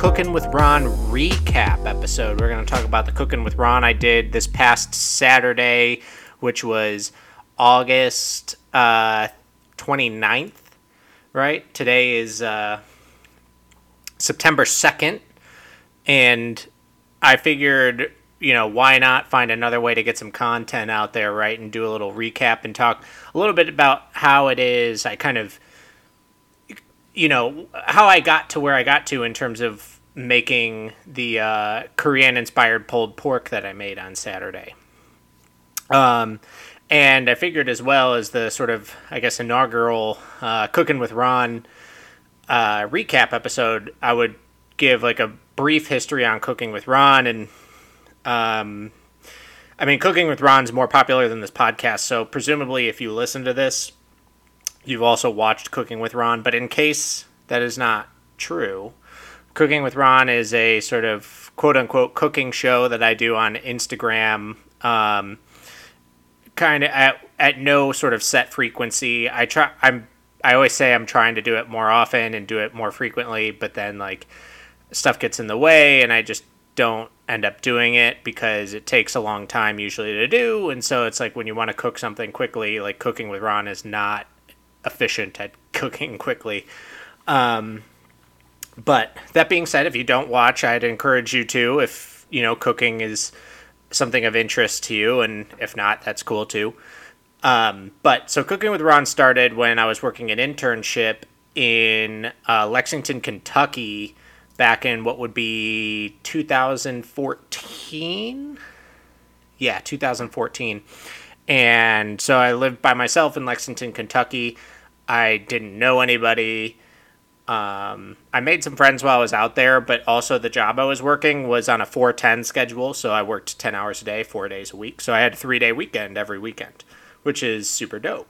Cooking with Ron recap episode. We're going to talk about the Cooking with Ron I did this past Saturday, which was August uh, 29th, right? Today is uh, September 2nd. And I figured, you know, why not find another way to get some content out there, right? And do a little recap and talk a little bit about how it is I kind of, you know, how I got to where I got to in terms of making the uh, Korean inspired pulled pork that I made on Saturday. Um, and I figured as well as the sort of, I guess, inaugural uh, Cooking with Ron uh, recap episode, I would give like a brief history on Cooking with Ron, and um, I mean, Cooking with Ron's more popular than this podcast, so presumably, if you listen to this, you've also watched Cooking with Ron. But in case that is not true, Cooking with Ron is a sort of quote unquote cooking show that I do on Instagram. Um, kind of at, at no sort of set frequency. I try I'm I always say I'm trying to do it more often and do it more frequently, but then like stuff gets in the way and I just don't end up doing it because it takes a long time usually to do and so it's like when you want to cook something quickly like cooking with ron is not efficient at cooking quickly um, but that being said if you don't watch i'd encourage you to if you know cooking is something of interest to you and if not that's cool too um, but so cooking with ron started when i was working an internship in uh, lexington kentucky back in what would be 2014. Yeah, 2014. And so I lived by myself in Lexington, Kentucky. I didn't know anybody. Um, I made some friends while I was out there, but also the job I was working was on a 410 schedule. So I worked 10 hours a day, four days a week. So I had a three day weekend every weekend, which is super dope.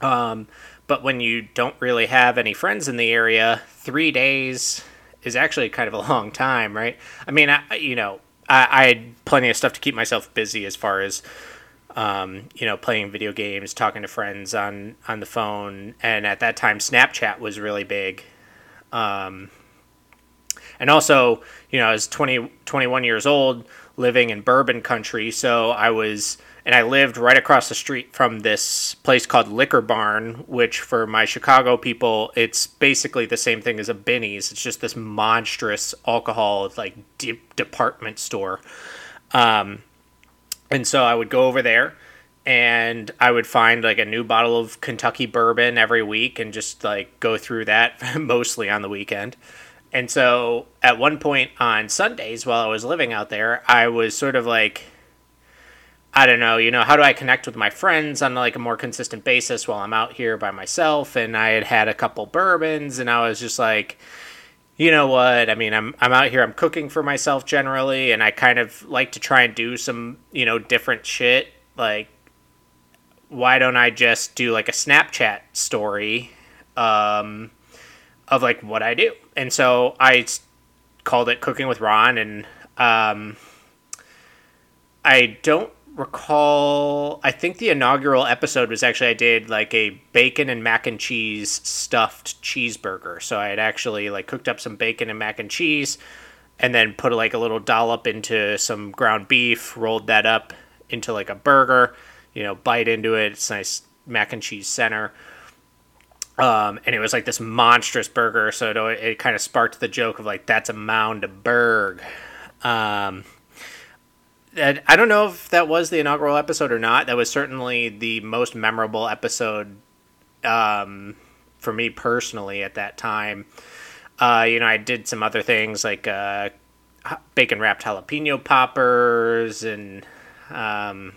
Um, but when you don't really have any friends in the area, three days is actually kind of a long time, right? I mean, I, you know, I, I had plenty of stuff to keep myself busy as far as, um, you know, playing video games, talking to friends on on the phone, and at that time, Snapchat was really big. Um, and also, you know, I was 20, 21 years old, living in bourbon country, so I was and I lived right across the street from this place called Liquor Barn, which for my Chicago people, it's basically the same thing as a Binny's. It's just this monstrous alcohol like de- department store. Um, and so I would go over there and I would find like a new bottle of Kentucky bourbon every week and just like go through that mostly on the weekend. And so at one point on Sundays while I was living out there, I was sort of like I don't know, you know, how do I connect with my friends on like a more consistent basis while I'm out here by myself? And I had had a couple bourbons, and I was just like, you know what? I mean, I'm I'm out here, I'm cooking for myself generally, and I kind of like to try and do some, you know, different shit. Like, why don't I just do like a Snapchat story, um, of like what I do? And so I called it Cooking with Ron, and um, I don't recall I think the inaugural episode was actually I did like a bacon and mac and cheese stuffed cheeseburger. So I had actually like cooked up some bacon and mac and cheese and then put like a little dollop into some ground beef, rolled that up into like a burger, you know, bite into it. It's nice mac and cheese center. Um, and it was like this monstrous burger, so it, it kind of sparked the joke of like that's a mound of burg. Um, I don't know if that was the inaugural episode or not. That was certainly the most memorable episode um, for me personally at that time. Uh, you know, I did some other things like uh, bacon wrapped jalapeno poppers and um,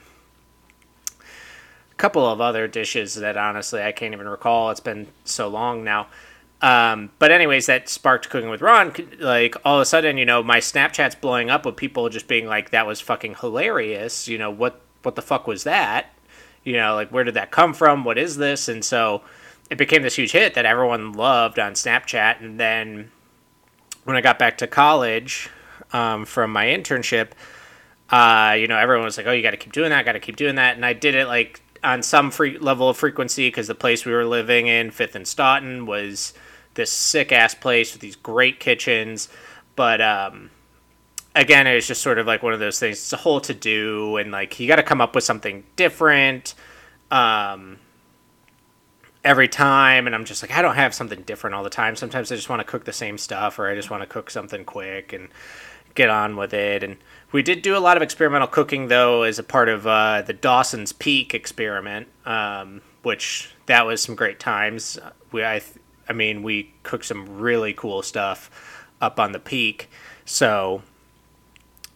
a couple of other dishes that honestly I can't even recall. It's been so long now. Um, but anyways, that sparked cooking with Ron. Like all of a sudden, you know, my Snapchat's blowing up with people just being like, "That was fucking hilarious." You know what? What the fuck was that? You know, like where did that come from? What is this? And so it became this huge hit that everyone loved on Snapchat. And then when I got back to college um, from my internship, Uh, you know, everyone was like, "Oh, you got to keep doing that, got to keep doing that," and I did it like on some free level of frequency because the place we were living in, Fifth and Stoughton, was this sick ass place with these great kitchens, but um, again, it's just sort of like one of those things. It's a whole to do, and like you got to come up with something different um, every time. And I'm just like, I don't have something different all the time. Sometimes I just want to cook the same stuff, or I just want to cook something quick and get on with it. And we did do a lot of experimental cooking though, as a part of uh, the Dawson's Peak experiment, um, which that was some great times. We, I, I mean, we cooked some really cool stuff up on the peak. So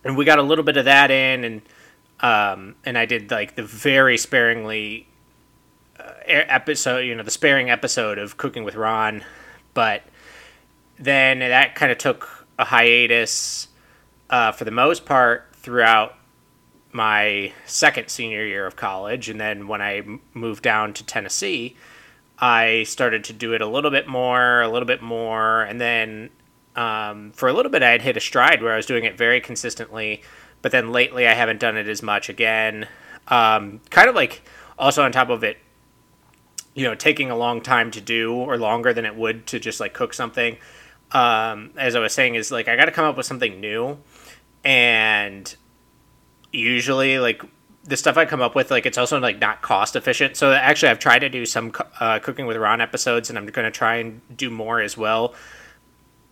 and we got a little bit of that in, and um, and I did like the very sparingly uh, episode, you know, the sparing episode of Cooking with Ron, but then that kind of took a hiatus uh, for the most part throughout my second senior year of college, and then when I moved down to Tennessee, I started to do it a little bit more, a little bit more, and then um, for a little bit, I had hit a stride where I was doing it very consistently, but then lately I haven't done it as much again. Um, kind of like also on top of it, you know, taking a long time to do or longer than it would to just like cook something. Um, as I was saying, is like I got to come up with something new, and usually like the stuff I come up with, like it's also like not cost efficient. So actually, I've tried to do some uh, cooking with Ron episodes, and I'm going to try and do more as well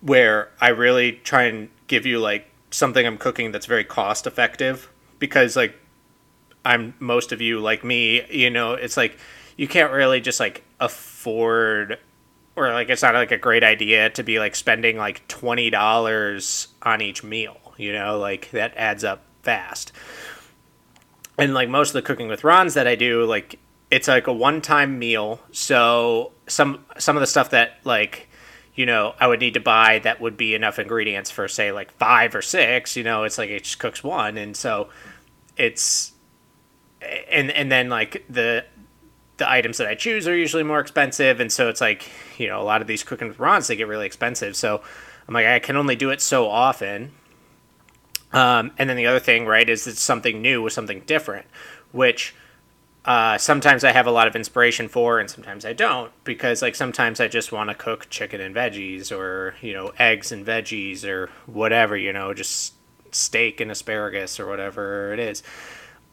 where I really try and give you like something I'm cooking that's very cost effective because like I'm most of you like me, you know, it's like you can't really just like afford or like it's not like a great idea to be like spending like $20 on each meal, you know, like that adds up fast. And like most of the cooking with Ron's that I do, like it's like a one-time meal. So some some of the stuff that like you know, I would need to buy that would be enough ingredients for say like five or six. You know, it's like it just cooks one, and so it's and and then like the the items that I choose are usually more expensive, and so it's like you know a lot of these cooking with Ron's they get really expensive. So I'm like I can only do it so often. Um, and then the other thing, right, is it's something new or something different, which uh, sometimes I have a lot of inspiration for, and sometimes I don't, because like sometimes I just want to cook chicken and veggies, or you know eggs and veggies, or whatever, you know, just steak and asparagus or whatever it is.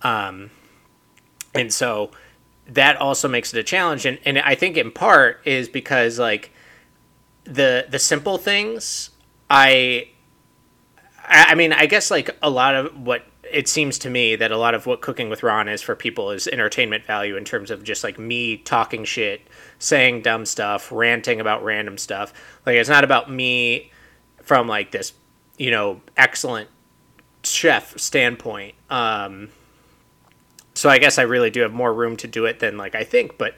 Um, and so that also makes it a challenge, and and I think in part is because like the the simple things I I mean, I guess like a lot of what it seems to me that a lot of what cooking with Ron is for people is entertainment value in terms of just like me talking shit, saying dumb stuff, ranting about random stuff. Like it's not about me from like this, you know, excellent chef standpoint. Um, so I guess I really do have more room to do it than like I think, but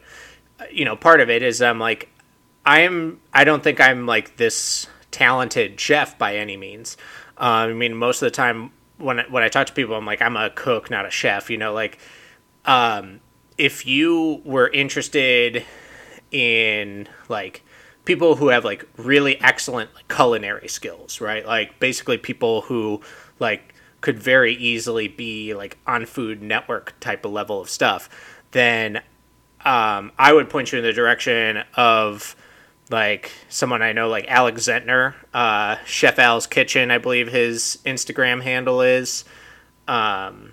uh, you know, part of it is I'm like I'm I don't think I'm like this talented chef by any means. Uh, I mean, most of the time when I, when I talk to people, I'm like, I'm a cook, not a chef. You know, like, um, if you were interested in like people who have like really excellent culinary skills, right? Like basically people who like could very easily be like on Food Network type of level of stuff, then um, I would point you in the direction of like someone I know, like Alex Zentner, uh, Chef Al's Kitchen, I believe his Instagram handle is. Um,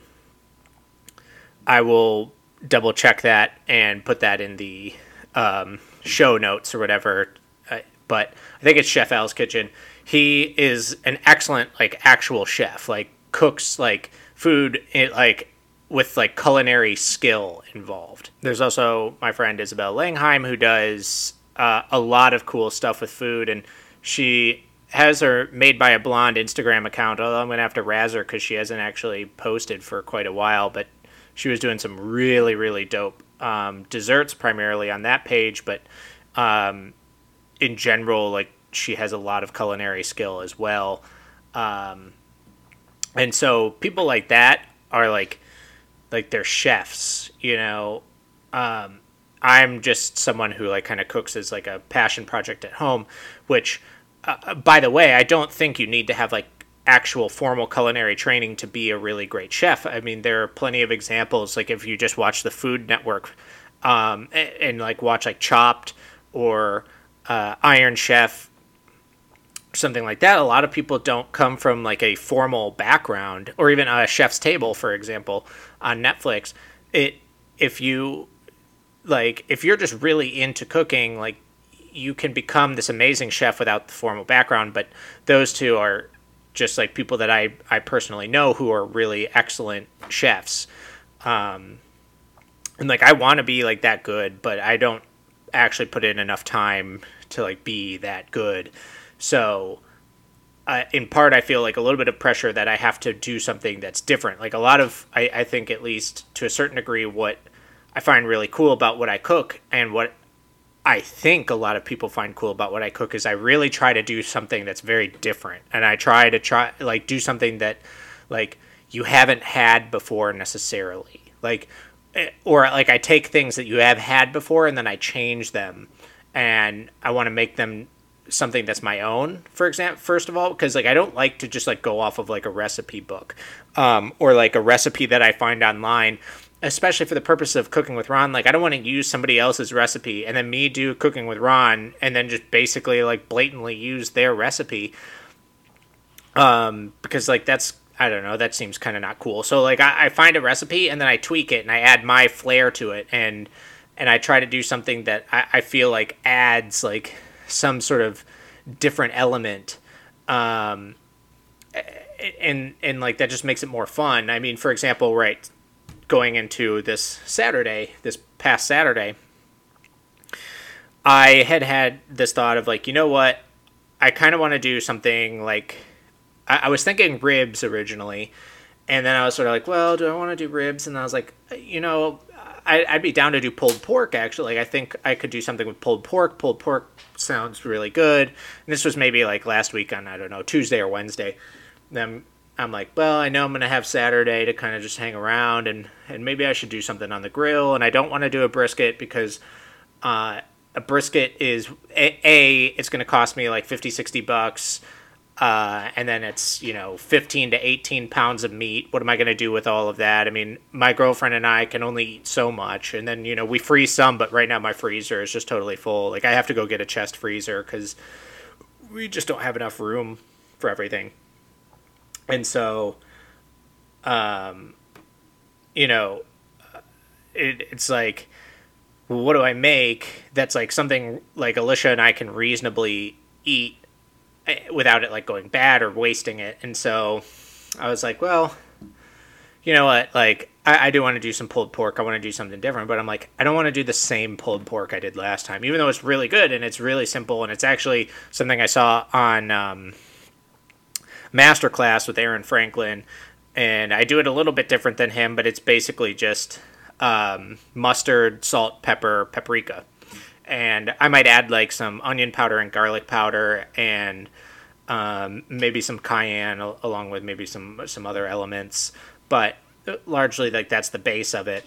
I will double check that and put that in the um, show notes or whatever. Uh, but I think it's Chef Al's Kitchen. He is an excellent, like, actual chef. Like, cooks like food, it, like with like culinary skill involved. There's also my friend Isabel Langheim who does uh, a lot of cool stuff with food, and she has her made by a blonde Instagram account. Although I'm gonna have to razz her because she hasn't actually posted for quite a while, but she was doing some really really dope um, desserts primarily on that page, but um, in general, like she has a lot of culinary skill as well. Um, and so people like that are like like they're chefs, you know. Um, I'm just someone who like kind of cooks as like a passion project at home, which, uh, by the way, I don't think you need to have like actual formal culinary training to be a really great chef. I mean, there are plenty of examples. Like if you just watch the Food Network, um, and, and, like watch like Chopped or uh, Iron Chef, something like that. A lot of people don't come from like a formal background, or even a Chef's Table, for example, on Netflix. It if you like if you're just really into cooking, like you can become this amazing chef without the formal background. But those two are just like people that I, I personally know who are really excellent chefs. Um, and like I want to be like that good, but I don't actually put in enough time to like be that good. So uh, in part, I feel like a little bit of pressure that I have to do something that's different. Like a lot of, I, I think at least to a certain degree, what I find really cool about what I cook and what I think a lot of people find cool about what I cook is I really try to do something that's very different, and I try to try like do something that like you haven't had before necessarily, like eh, or like I take things that you have had before and then I change them, and I want to make them something that's my own for example first of all because like i don't like to just like go off of like a recipe book um, or like a recipe that i find online especially for the purpose of cooking with Ron, like I don't want to use somebody else's recipe and then me do cooking with Ron and then just basically like blatantly use their recipe. Um, because like that's I don't know, that seems kind of not cool. So like I, I find a recipe and then I tweak it and I add my flair to it and and I try to do something that I, I feel like adds like some sort of different element. Um, and and like that just makes it more fun. I mean, for example, right, going into this Saturday, this past Saturday, I had had this thought of like, you know what? I kind of want to do something like I, I, was thinking ribs originally, and then I was sort of like, well, do I want to do ribs? And I was like, uh, you know, I, I'd be down to do pulled pork actually. Like, I think I could do something with pulled pork. Pulled pork sounds really good. And this was maybe like last week on I don't know Tuesday or Wednesday. Then I'm like, well, I know I'm gonna have Saturday to kind of just hang around and and maybe I should do something on the grill. And I don't want to do a brisket because uh, a brisket is a, a it's gonna cost me like 50, 60 bucks. Uh, and then it's you know 15 to 18 pounds of meat what am i going to do with all of that i mean my girlfriend and i can only eat so much and then you know we freeze some but right now my freezer is just totally full like i have to go get a chest freezer because we just don't have enough room for everything and so um you know it, it's like what do i make that's like something like alicia and i can reasonably eat eh, without it like going bad or wasting it? And so i was like well you know what? Like I, I do want to do some pulled pork. I want to do something different. But i'm like i don't want to do the same pulled pork i did last time even though it's really good and it's really simple and it's actually something i saw on um, masterclass with Aaron Franklin, and I do it a little bit different than him, but it's basically just um, mustard, salt, pepper, paprika, and I might add like some onion powder and garlic powder and um, maybe some cayenne along with maybe some some other elements, but largely like that's the base of it,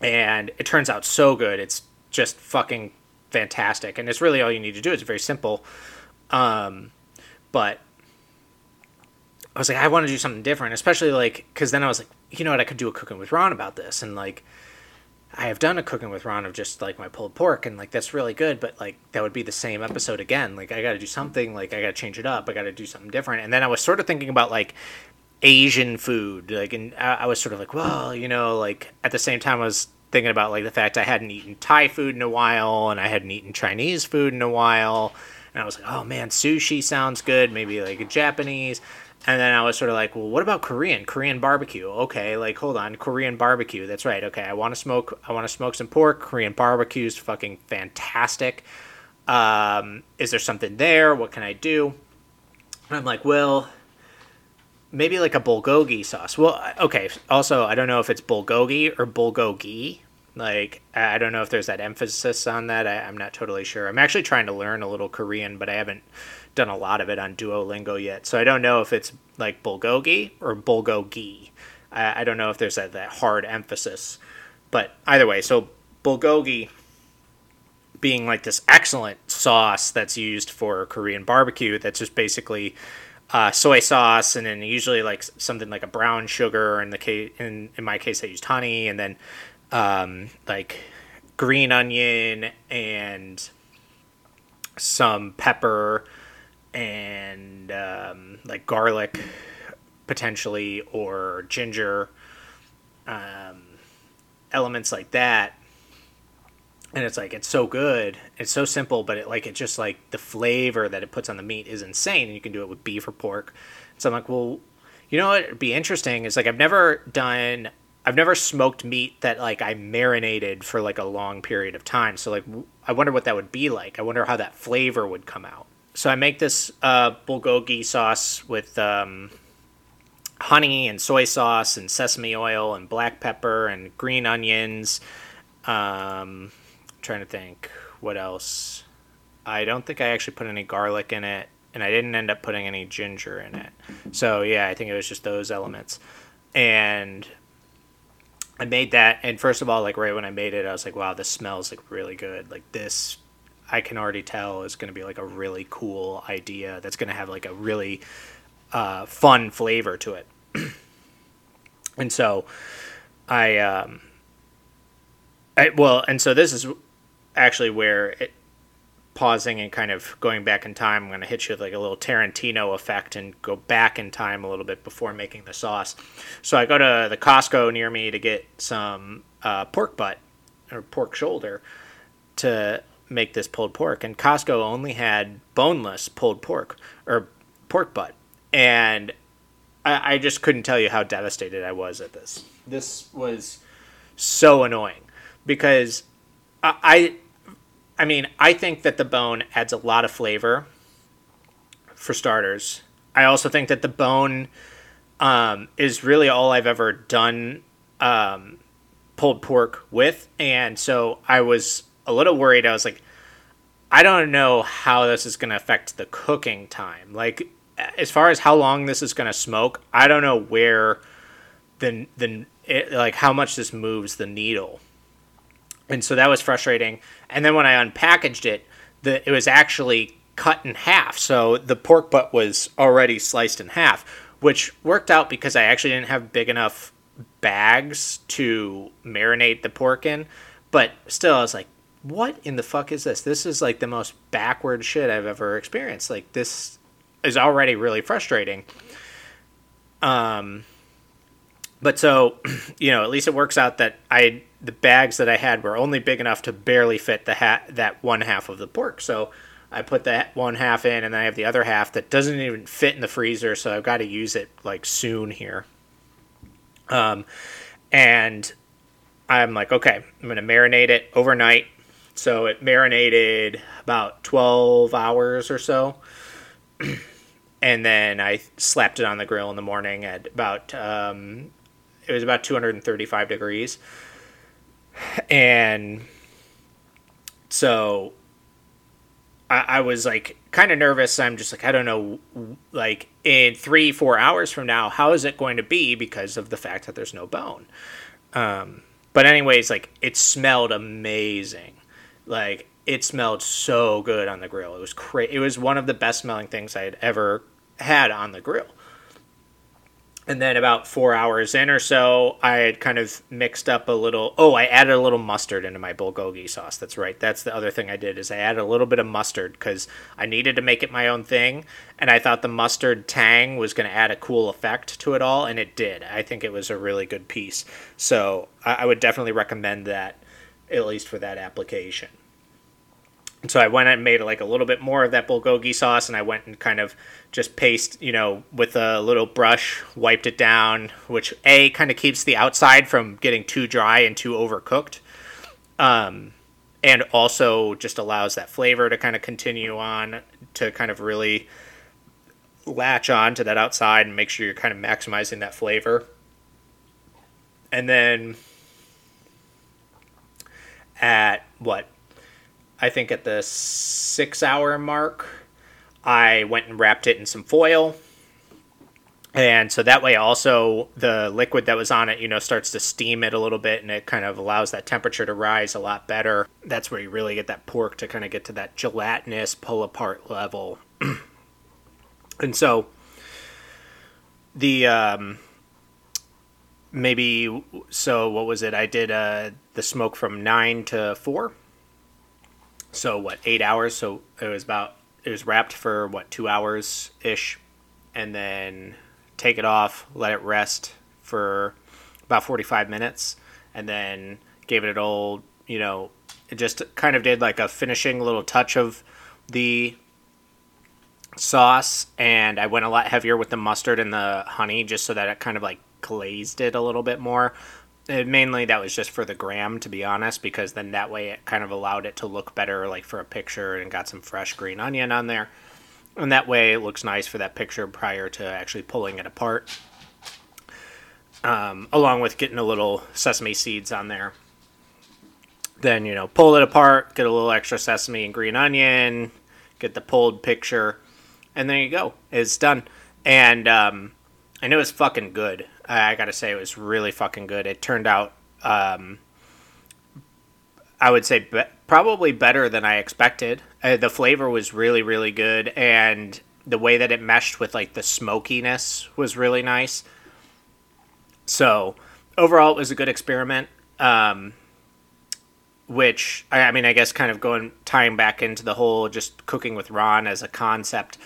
and it turns out so good. It's just fucking fantastic, and it's really all you need to do. It's very simple, um, but I was like, I want to do something different, especially like because then I was like, you know what, I could do a cooking with Ron about this, and like I have done a cooking with Ron of just like my pulled pork, and like that's really good, but like that would be the same episode again. Like I got to do something, like I got to change it up, I got to do something different, and then I was sort of thinking about like Asian food, like, and I, I was sort of like, well, you know, like at the same time I was thinking about like the fact I hadn't eaten Thai food in a while, and I hadn't eaten Chinese food in a while, and I was like, oh man, sushi sounds good, maybe like a Japanese. And then I was sort of like, well, what about Korean? Korean barbecue. Okay, like hold on, Korean barbecue. That's right. Okay, I want to smoke. I want to smoke some pork. Korean barbecue is fucking fantastic. Um, is there something there? What can I do? And I'm like, well, maybe like a bulgogi sauce. Well, okay. Also, I don't know if it's bulgogi or bulgogi. Like, I don't know if there's that emphasis on that. I, I'm not totally sure. I'm actually trying to learn a little Korean, but I haven't done a lot of it on Duolingo yet, so I don't know if it's like bulgogi or bulgogi. I, I don't know if there's that, that hard emphasis, but either way, so bulgogi being like this excellent sauce that's used for Korean barbecue. That's just basically uh, soy sauce, and then usually like something like a brown sugar. In the case, in in my case, I used honey, and then um, like green onion and some pepper and um, like garlic potentially or ginger um, elements like that. And it's like it's so good it's so simple but it like it just like the flavor that it puts on the meat is insane and you can do it with beef or pork. So i'm like well you know what? Would be interesting. Is like i've never done i've never smoked meat that like i marinated for like a long period of time. So like i wonder what that would be like. I wonder how that flavor would come out so i make this uh, bulgogi sauce with um, honey and soy sauce and sesame oil and black pepper and green onions um, trying to think what else. I don't think I actually put any garlic in it, and I didn't end up putting any ginger in it. So yeah, I think it was just those elements. And I made that, and first of all, like right when I made it, I was like, "Wow, this smells like really good. Like this, I can already tell is going to be like a really cool idea. That's going to have like a really uh, fun flavor to it." and so, I, um, I well, and so this is actually where it pausing and kind of going back in time. I'm going to hit you with like a little Tarantino effect and go back in time a little bit before making the sauce. So I go to the Costco near me to get some uh, pork butt or pork shoulder to make this pulled pork, and Costco only had boneless pulled pork or pork butt, and I, I just couldn't tell you how devastated I was at this. This was so annoying because I, I mean, I think that the bone adds a lot of flavor. For starters, I also think that the bone um, is really all I've ever done um, pulled pork with, and so I was a little worried. I was like, I don't know how this is going to affect the cooking time. Like, as far as how long this is going to smoke, I don't know where the the it, like how much this moves the needle and so that was frustrating. And then when I unpackaged it, the it was actually cut in half. So the pork butt was already sliced in half, which worked out because I actually didn't have big enough bags to marinate the pork in. But still, I was like, what in the fuck is this? This is like the most backward shit I've ever experienced. Like this is already really frustrating. Um, but so, you know, at least it works out that I the bags that I had were only big enough to barely fit the hat that one half of the pork. So I put that one half in, and then I have the other half that doesn't even fit in the freezer. So I've got to use it like soon here. Um, and I'm like, okay, I'm gonna marinate it overnight. So it marinated about 12 hours or so. and then I slapped it on the grill in the morning at about um, it was about 235 degrees and so I, I was like kind of nervous. I'm just like, I don't know, like in three, four hours from now, how is it going to be because of the fact that there's no bone? Um, but anyways, like it smelled amazing. Like it smelled so good on the grill. It was cra- It was one of the best smelling things I had ever had on the grill and then about four hours in or so, I had kind of mixed up a little. Oh, I added a little mustard into my bulgogi sauce. That's right. That's the other thing I did is I added a little bit of mustard because I needed to make it my own thing, and I thought the mustard tang was going to add a cool effect to it all, and it did. I think it was a really good piece. So I, I would definitely recommend that, at least for that application so I went and made like a little bit more of that bulgogi sauce, and I went and kind of just paste, you know, with a little brush, wiped it down, which a kind of keeps the outside from getting too dry and too overcooked, um, and also just allows that flavor to kind of continue on to kind of really latch on to that outside and make sure you're kind of maximizing that flavor. And then at what I think at the six hour mark, I went and wrapped it in some foil. And so that way, also, the liquid that was on it, you know, starts to steam it a little bit and it kind of allows that temperature to rise a lot better. That's where you really get that pork to kind of get to that gelatinous pull apart level. and so the um, maybe so what was it? I did uh, the smoke from nine to four. So what? Eight hours. So it was about it was wrapped for what two hours ish, and then take it off, let it rest for about forty five minutes, and then gave it an old you know it just kind of did like a finishing little touch of the sauce and I went a lot heavier with the mustard and the honey just so that it kind of like glazed it a little bit more. And mainly that was just for the gram to be honest because then that way it kind of allowed it to look better like for a picture and got some fresh green onion on there. And that way it looks nice for that picture prior to actually pulling it apart. Um, along with getting a little sesame seeds on there. Then, you know, pull it apart, get a little extra sesame and green onion, get the pulled picture, and there you go. It's done. And um, I know it's fucking good. I, gotta say, it was really fucking good. It turned out, um, I would say, be- probably better than I expected. Uh, the flavor was really, really good, and the way that it meshed with like the smokiness was really nice. So overall, it was a good experiment. Um, which I, I mean, I guess kind of going tying back into the whole just cooking with Ron as a concept.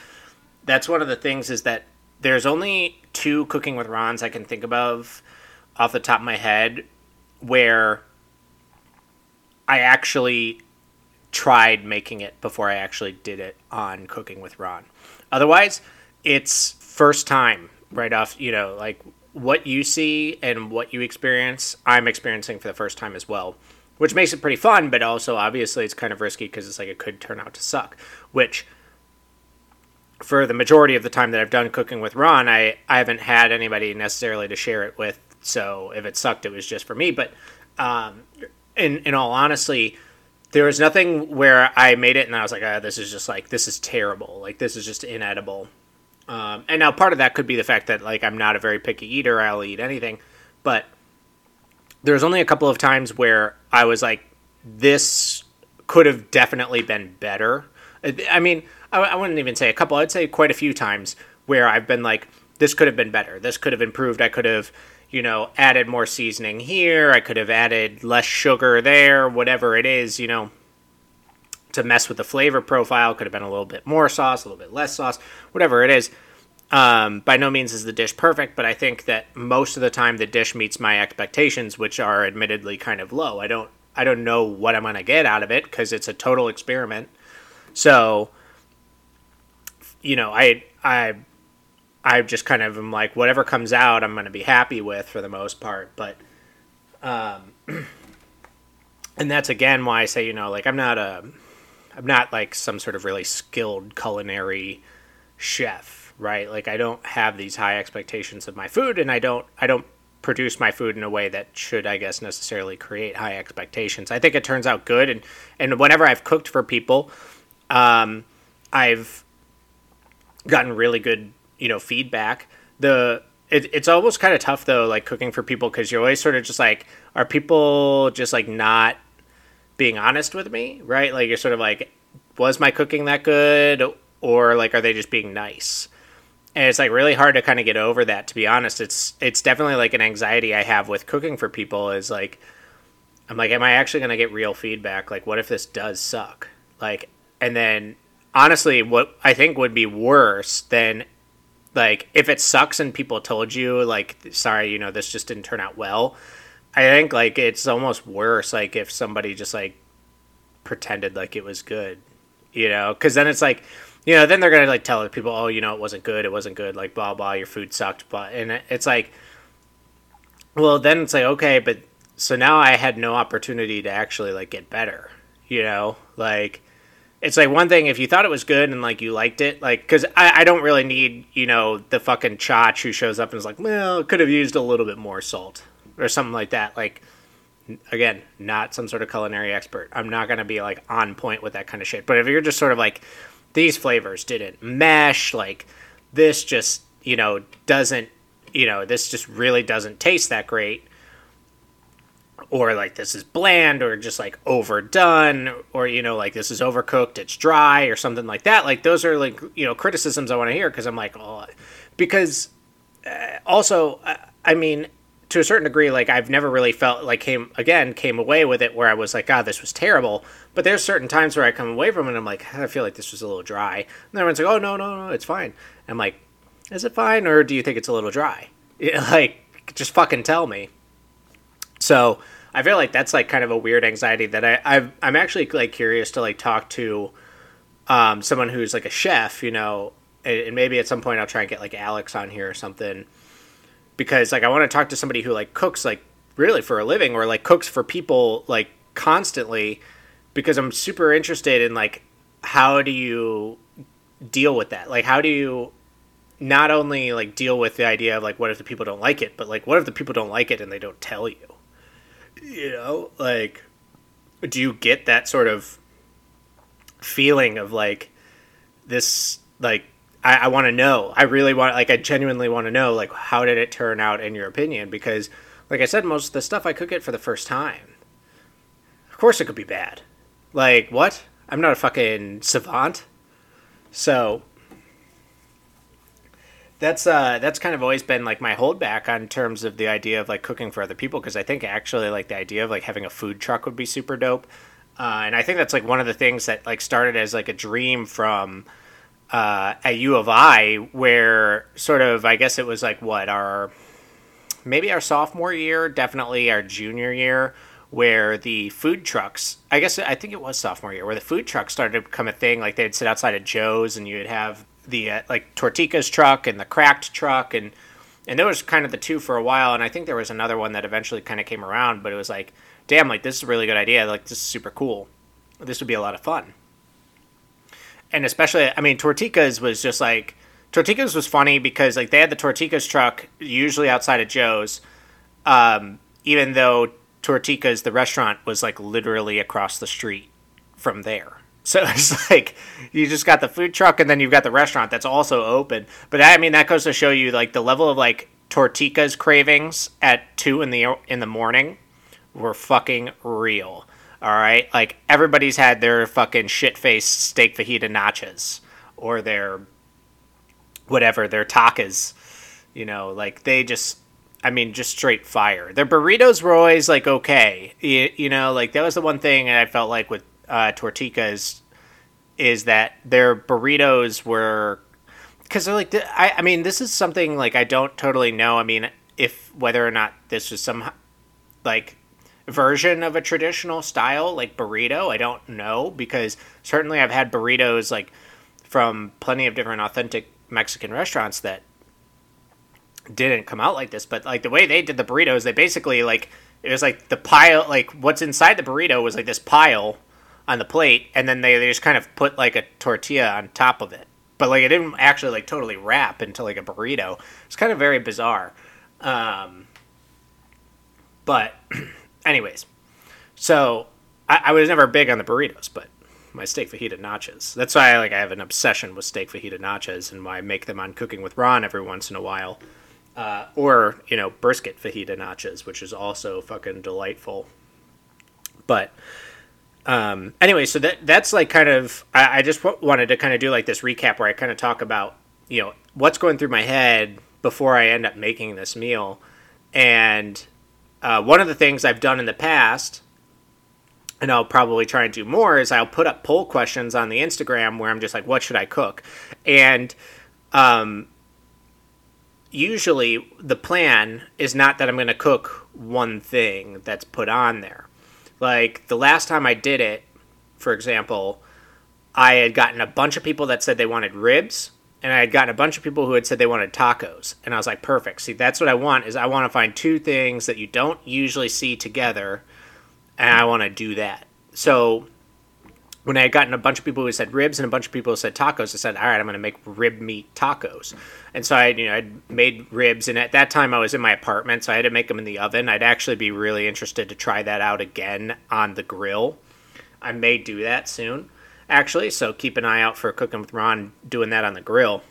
That's one of the things is that there's only two cooking with Rons I can think of off the top of my head where I actually tried making it before I actually did it on Cooking with Ron. Otherwise, it's first time right off, you know, like what you see and what you experience, I'm experiencing for the first time as well which makes it pretty fun, but also obviously it's kind of risky because it's like it could turn out to suck. Which, for the majority of the time that I've done cooking with Ron, I, I haven't had anybody necessarily to share it with. So if it sucked, it was just for me. But um, in in all honesty, there was nothing where I made it and I was like, oh, this is just like this is terrible. Like this is just inedible. Um, and now part of that could be the fact that like I'm not a very picky eater. I'll eat anything, but there was only a couple of times where I was like, this could have definitely been better. I mean, I, I wouldn't even say a couple. I'd say quite a few times where I've been like, this could have been better. This could have improved. I could have, you know, added more seasoning here. I could have added less sugar there. Whatever it is, you know, to mess with the flavor profile. Could have been a little bit more sauce, a little bit less sauce, whatever it is. Um, by no means is the dish perfect, but I think that most of the time the dish meets my expectations, which are admittedly kind of low. I don't I don't know what I'm gonna get out of it because it's a total experiment. So, you know, I I I just kind of am like whatever comes out, I'm gonna be happy with for the most part. But, um, and that's again why I say you know like I'm not a I'm not like some sort of really skilled culinary chef right? Like I don't have these high expectations of my food, and I don't I don't produce my food in a way that should I guess necessarily create high expectations. I think it turns out good, and and whenever I've cooked for people, um, I've gotten really good you know feedback. The it, it's almost kind of tough though, like cooking for people, because you're always sort of just like, are people just like not being honest with me, right? Like you're sort of like, was my cooking that good, or like are they just being nice? and it's like really hard to kind of get over that to be honest it's it's definitely like an anxiety i have with cooking for people is like i'm like am i actually going to get real feedback like what if this does suck like and then honestly what i think would be worse than like if it sucks and people told you like sorry you know this just didn't turn out well i think like it's almost worse like if somebody just like pretended like it was good you know? Because then it's like you know, then they're gonna like tell people, oh, you know, it wasn't good, it wasn't good, like blah blah, your food sucked, but and it's like, well, then it's like okay, but so now I had no opportunity to actually like get better, you know, like it's like one thing if you thought it was good and like you liked it, like because I, I don't really need you know the fucking chotch who shows up and is like, well, could have used a little bit more salt or something like that, like. Again, not some sort of culinary expert. I'm not gonna be like on point with that kind of shit. But if you're just sort of like, these flavors didn't mesh. Like this just, you know, doesn't, you know, this just really doesn't taste that great. Or like this is bland or just like overdone or, you know, like this is overcooked, it's dry or something like that. Like those are like, you know, criticisms I want to hear because I'm like, oh, because uh, also, uh, I mean, to a certain degree, like I've never really felt like came again came away with it where I was like, God, this was terrible. But there's certain times where I come away from it and I'm like, I feel like this was a little dry. And everyone's like, Oh no, no, no, it's fine. I'm like, Is it fine or do you think it's a little dry? like, just fucking tell me. So I feel like that's like kind of a weird anxiety that I i am actually like curious to like talk to um, someone who's like a chef, you know, and, and maybe at some point I'll try and get like Alex on here or something because like I want to talk to somebody who like cooks like really for a living or like cooks for people like constantly because I'm super interested in like how do you deal with that? Like how do you not only like deal with the idea of like what if the people don't like it, but like what if the people don't like it and they don't tell you? You know, like do you get that sort of feeling of like this like I, I want to know. I really want, like, I genuinely want to know, like, how did it turn out in your opinion? Because, like I said, most of the stuff I cook it for the first time. Of course, it could be bad. Like, what? I'm not a fucking savant. So, that's uh that's kind of always been like my holdback on terms of the idea of like cooking for other people because I think actually like the idea of like having a food truck would be super dope, uh, and I think that's like one of the things that like started as like a dream from uh, at U of I, where sort of I guess it was like what our maybe our sophomore year, definitely our junior year, where the food trucks. I guess I think it was sophomore year where the food trucks started to become a thing. Like they'd sit outside of Joe's, and you'd have the uh, like Tortica's truck and the cracked truck, and and was kind of the two for a while. And I think there was another one that eventually kind of came around, but it was like, damn, like this is a really good idea. Like this is super cool. This would be a lot of fun and especially I mean Torticas was just like Torticas was funny because like they had the Torticas truck usually outside of Joe's, um, even though Torticas the restaurant was like literally across the street from there. So it's like you just got the food truck and then you've got the restaurant that's also open. But I mean that goes to show you like the level of like Torticas cravings at two in the in the morning were fucking real. All right, like everybody's had their fucking shit faced steak fajita nachos or their whatever their tacos. You know, like they just, I mean, just straight fire. Their burritos were always like okay. You, you know, like that was the one thing I felt like with uh, Torticas is that their burritos were because they're like I, I mean this is something like I don't totally know. I mean if whether or not this was some like version of a traditional style like burrito. I don't know because certainly I've had burritos like from plenty of different authentic Mexican restaurants that didn't come out like this, but like the way they did the burritos, they basically like it was like the pile like what's inside the burrito was like this pile on the plate and then they, they just kind of put like a tortilla on top of it. But like it didn't actually like totally wrap into like a burrito. It's kind of very bizarre. Um, but anyways, so I, I, was never big on the burritos, but my steak fajita nachos. That's why I like I have an obsession with steak fajita nachos, and why I make them on Cooking with Ron every once in a while, uh, or you know brisket fajita nachos, which is also fucking delightful. But um, anyway, so that that's like kind of I, I just w- wanted to kind of do like this recap where I kind of talk about you know what's going through my head before I end up making this meal, and uh, one of the things I've done in the past, and I'll probably try and do more, is I'll put up poll questions on the Instagram where I'm just like, what should I cook? And um, usually the plan is not that I'm going to cook one thing that's put on there. Like the last time I did it, for example, I had gotten a bunch of people that said they wanted ribs and I had gotten a bunch of people who had said they wanted tacos, and I was like, perfect. See, that's what I want is I want to find two things that you don't usually see together, and I want to do that. So when I had gotten a bunch of people who said ribs and a bunch of people who said tacos, I said, all right, I'm going to make rib meat tacos. And so I, you know, I made ribs, and at that time I was in my apartment, so I had to make them in the oven. I'd actually be really interested to try that out again on the grill. I may do that soon actually. So keep an eye out for Cooking with Ron doing that on the grill.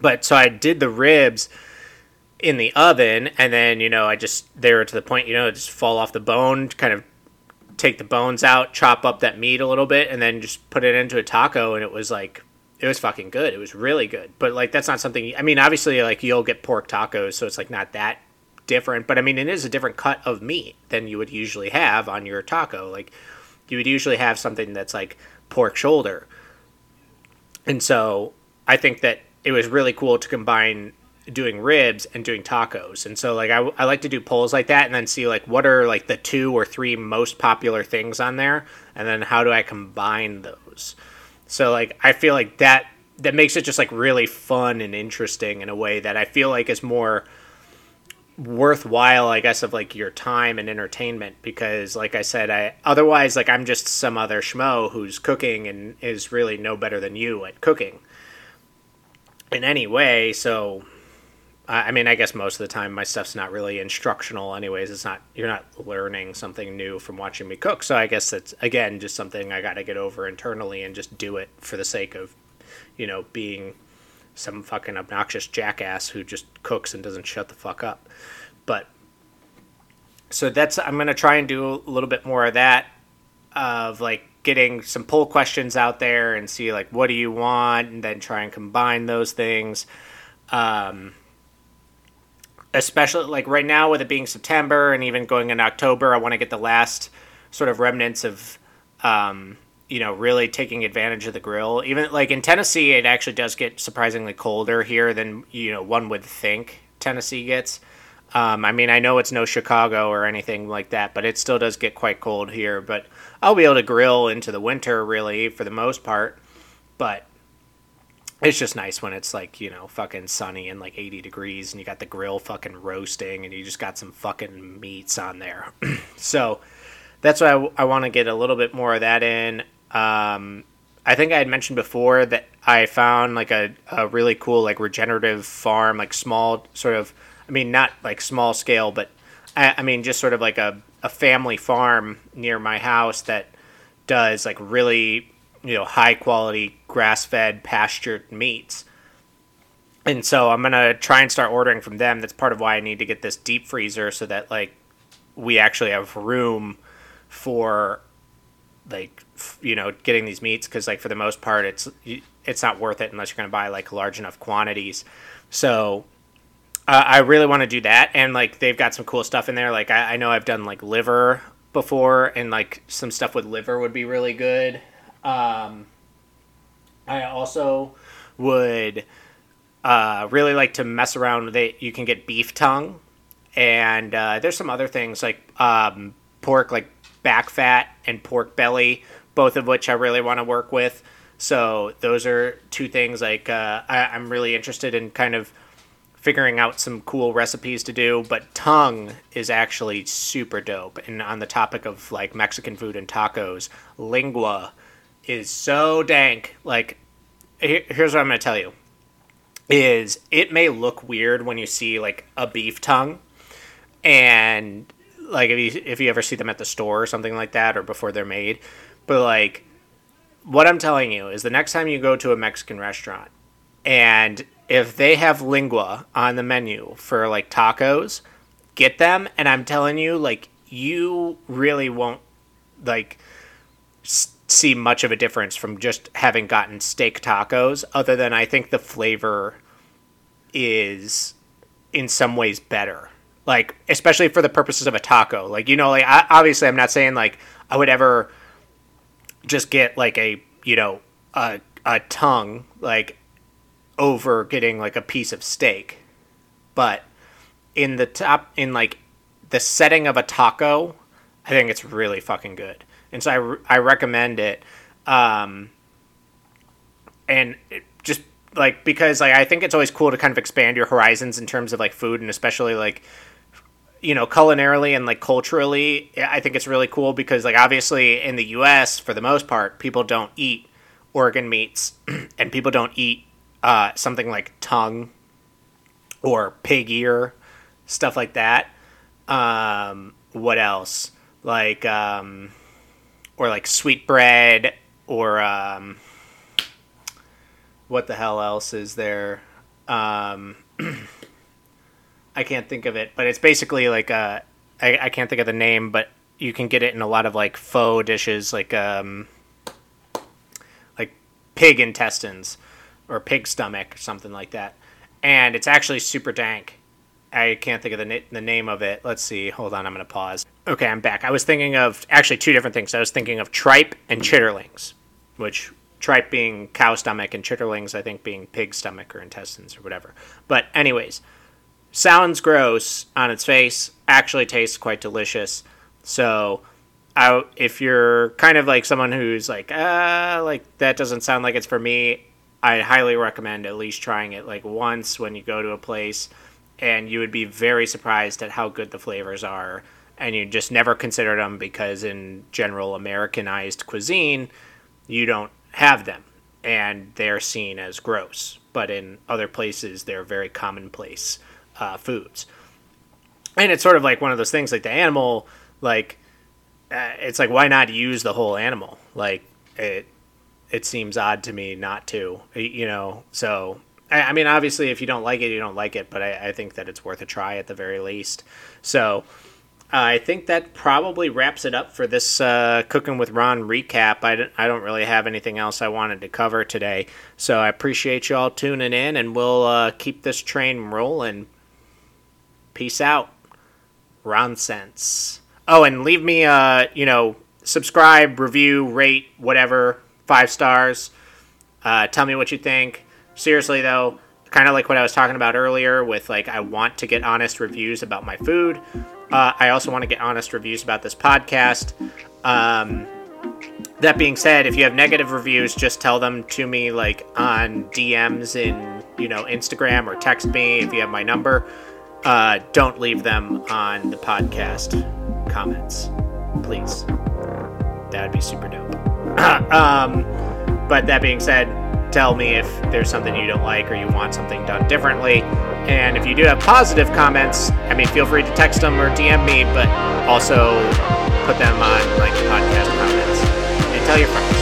But so I did the ribs in the oven, and then you know I just they were to the point you know just fall off the bone, kind of take the bones out, chop up that meat a little bit, and then just put it into a taco, and it was like it was fucking good. It was really good. But like that's not something I mean, obviously like you'll get pork tacos, so it's like not that different, but I mean it is a different cut of meat than you would usually have on your taco. Like you would usually have something that's like pork shoulder. And so I think that it was really cool to combine doing ribs and doing tacos. And so like I, I like to do polls like that and then see like what are like the two or three most popular things on there and then how do I combine those. So like I feel like that that makes it just like really fun and interesting in a way that I feel like is more worthwhile i guess of like your time and entertainment because like i said i otherwise like i'm just some other schmo who's cooking and is really no better than you at cooking in any way so i mean i guess most of the time my stuff's not really instructional anyways it's not you're not learning something new from watching me cook so i guess that's again just something i got to get over internally and just do it for the sake of you know being some fucking obnoxious jackass who just cooks and doesn't shut the fuck up. But so that's I'm gonna try and do a little bit more of that, of like getting some poll questions out there and see like what do you want, and then try and combine those things. Um, especially like right now with it being September and even going in October, I want to get the last sort of remnants of um, you know, really taking advantage of the grill. Even like in Tennessee, it actually does get surprisingly colder here than you know one would think Tennessee gets. Um, I mean, I know it's no Chicago or anything like that, but it still does get quite cold here. But I'll be able to grill into the winter, really, for the most part. But it's just nice when it's like you know fucking sunny and like 80 degrees, and you got the grill fucking roasting, and you just got some fucking meats on there. so that's why I, I want to get a little bit more of that in. Um, I think I had mentioned before that I found like a, a really cool like regenerative farm, like small sort of. I mean, not like small scale, but I, I mean just sort of like a, a family farm near my house that does like really you know high quality grass fed pastured meats. And so I'm gonna try and start ordering from them. That's part of why I need to get this deep freezer so that like we actually have room for like you know getting these meats because like for the most part it's it's not worth it unless you're going to buy like large enough quantities so uh, i really want to do that and like they've got some cool stuff in there like I, I, know i've done like liver before and like some stuff with liver would be really good um, i also would uh, really like to mess around with it you can get beef tongue and uh, there's some other things like um, pork like back fat and pork belly, both of which I really want to work with. So those are two things like uh, I, I'm really interested in kind of figuring out some cool recipes to do. But tongue is actually super dope. And on the topic of like Mexican food and tacos, lingua is so dank. Like here's what I'm gonna tell you: is it may look weird when you see like a beef tongue, and like if you if you ever see them at the store or something like that or before they're made but like what i'm telling you is the next time you go to a mexican restaurant and if they have lingua on the menu for like tacos get them and i'm telling you like you really won't like see much of a difference from just having gotten steak tacos other than i think the flavor is in some ways better. Like especially for the purposes of a taco. Like you know, like I, obviously I'm not saying like I would ever just get like a you know a a tongue like over getting like a piece of steak, but in the top in like the setting of a taco, I think it's really fucking good, and so I I recommend it. Um, and it just like because like I think it's always cool to kind of expand your horizons in terms of like food and especially like you know, culinarily and like culturally, I think it's really cool because like obviously in the U.S. for the most part, people don't eat organ meats, and people don't eat uh, something like tongue or pig ear, stuff like that. Um, what else? Like um, or like sweet bread or um, what the hell else is there? Um, I can't think of it, but it's basically like a I, I can't think of the name, but you can get it in a lot of like pho dishes, like um, like pig intestines. or pig stomach, or something like that. And it's actually super dank. I can't think of the, na- the name of it. Let's see. Hold on, I'm going to pause. Okay, I'm back. I was thinking of actually two different things. I was thinking of tripe and chitterlings, which tripe being cow stomach and chitterlings, I think, being pig stomach or intestines or whatever. But, anyways, sounds gross on its face, actually tastes quite delicious. So, I, if you're kind of like someone who's like, ah, like that doesn't sound like it's for me, I highly recommend at least trying it like once when you go to a place, and you would be very surprised at how good the flavors are, and you just never considered them because in general Americanized cuisine, you don't have them, and they're seen as gross. But in other places, they're very commonplace uh, foods, and it's sort of like one of those things like the animal, like uh, it's like why not use the whole animal? Like it it seems odd to me not to, you know. So I, I mean, obviously, if you don't like it, you don't like it. But I, I think that it's worth a try at the very least. So I think that probably wraps it up for this uh, Cooking with Ron recap. I don't, I don't really have anything else I wanted to cover today. So I appreciate you all tuning in, and we'll uh, keep this train rolling. Peace out. Ron Sense. Oh, and leave me, uh, you know, subscribe, review, rate, whatever, five stars. Uh, tell me what you think. Seriously, though, kind of like what I was talking about earlier with like, I want to get honest reviews about my food. Uh, I also want to get honest reviews about this podcast. Um, that being said, if you have negative reviews, just tell them to me like on DMs in you know Instagram or text me if you have my number. Uh, don't leave them on the podcast comments, please. That would be super dope. um, but that being said, tell me if there's something you don't like or you want something done differently. And if you do have positive comments, I mean, feel free to text them or DM me, but also put them on like podcast comments and tell your friends.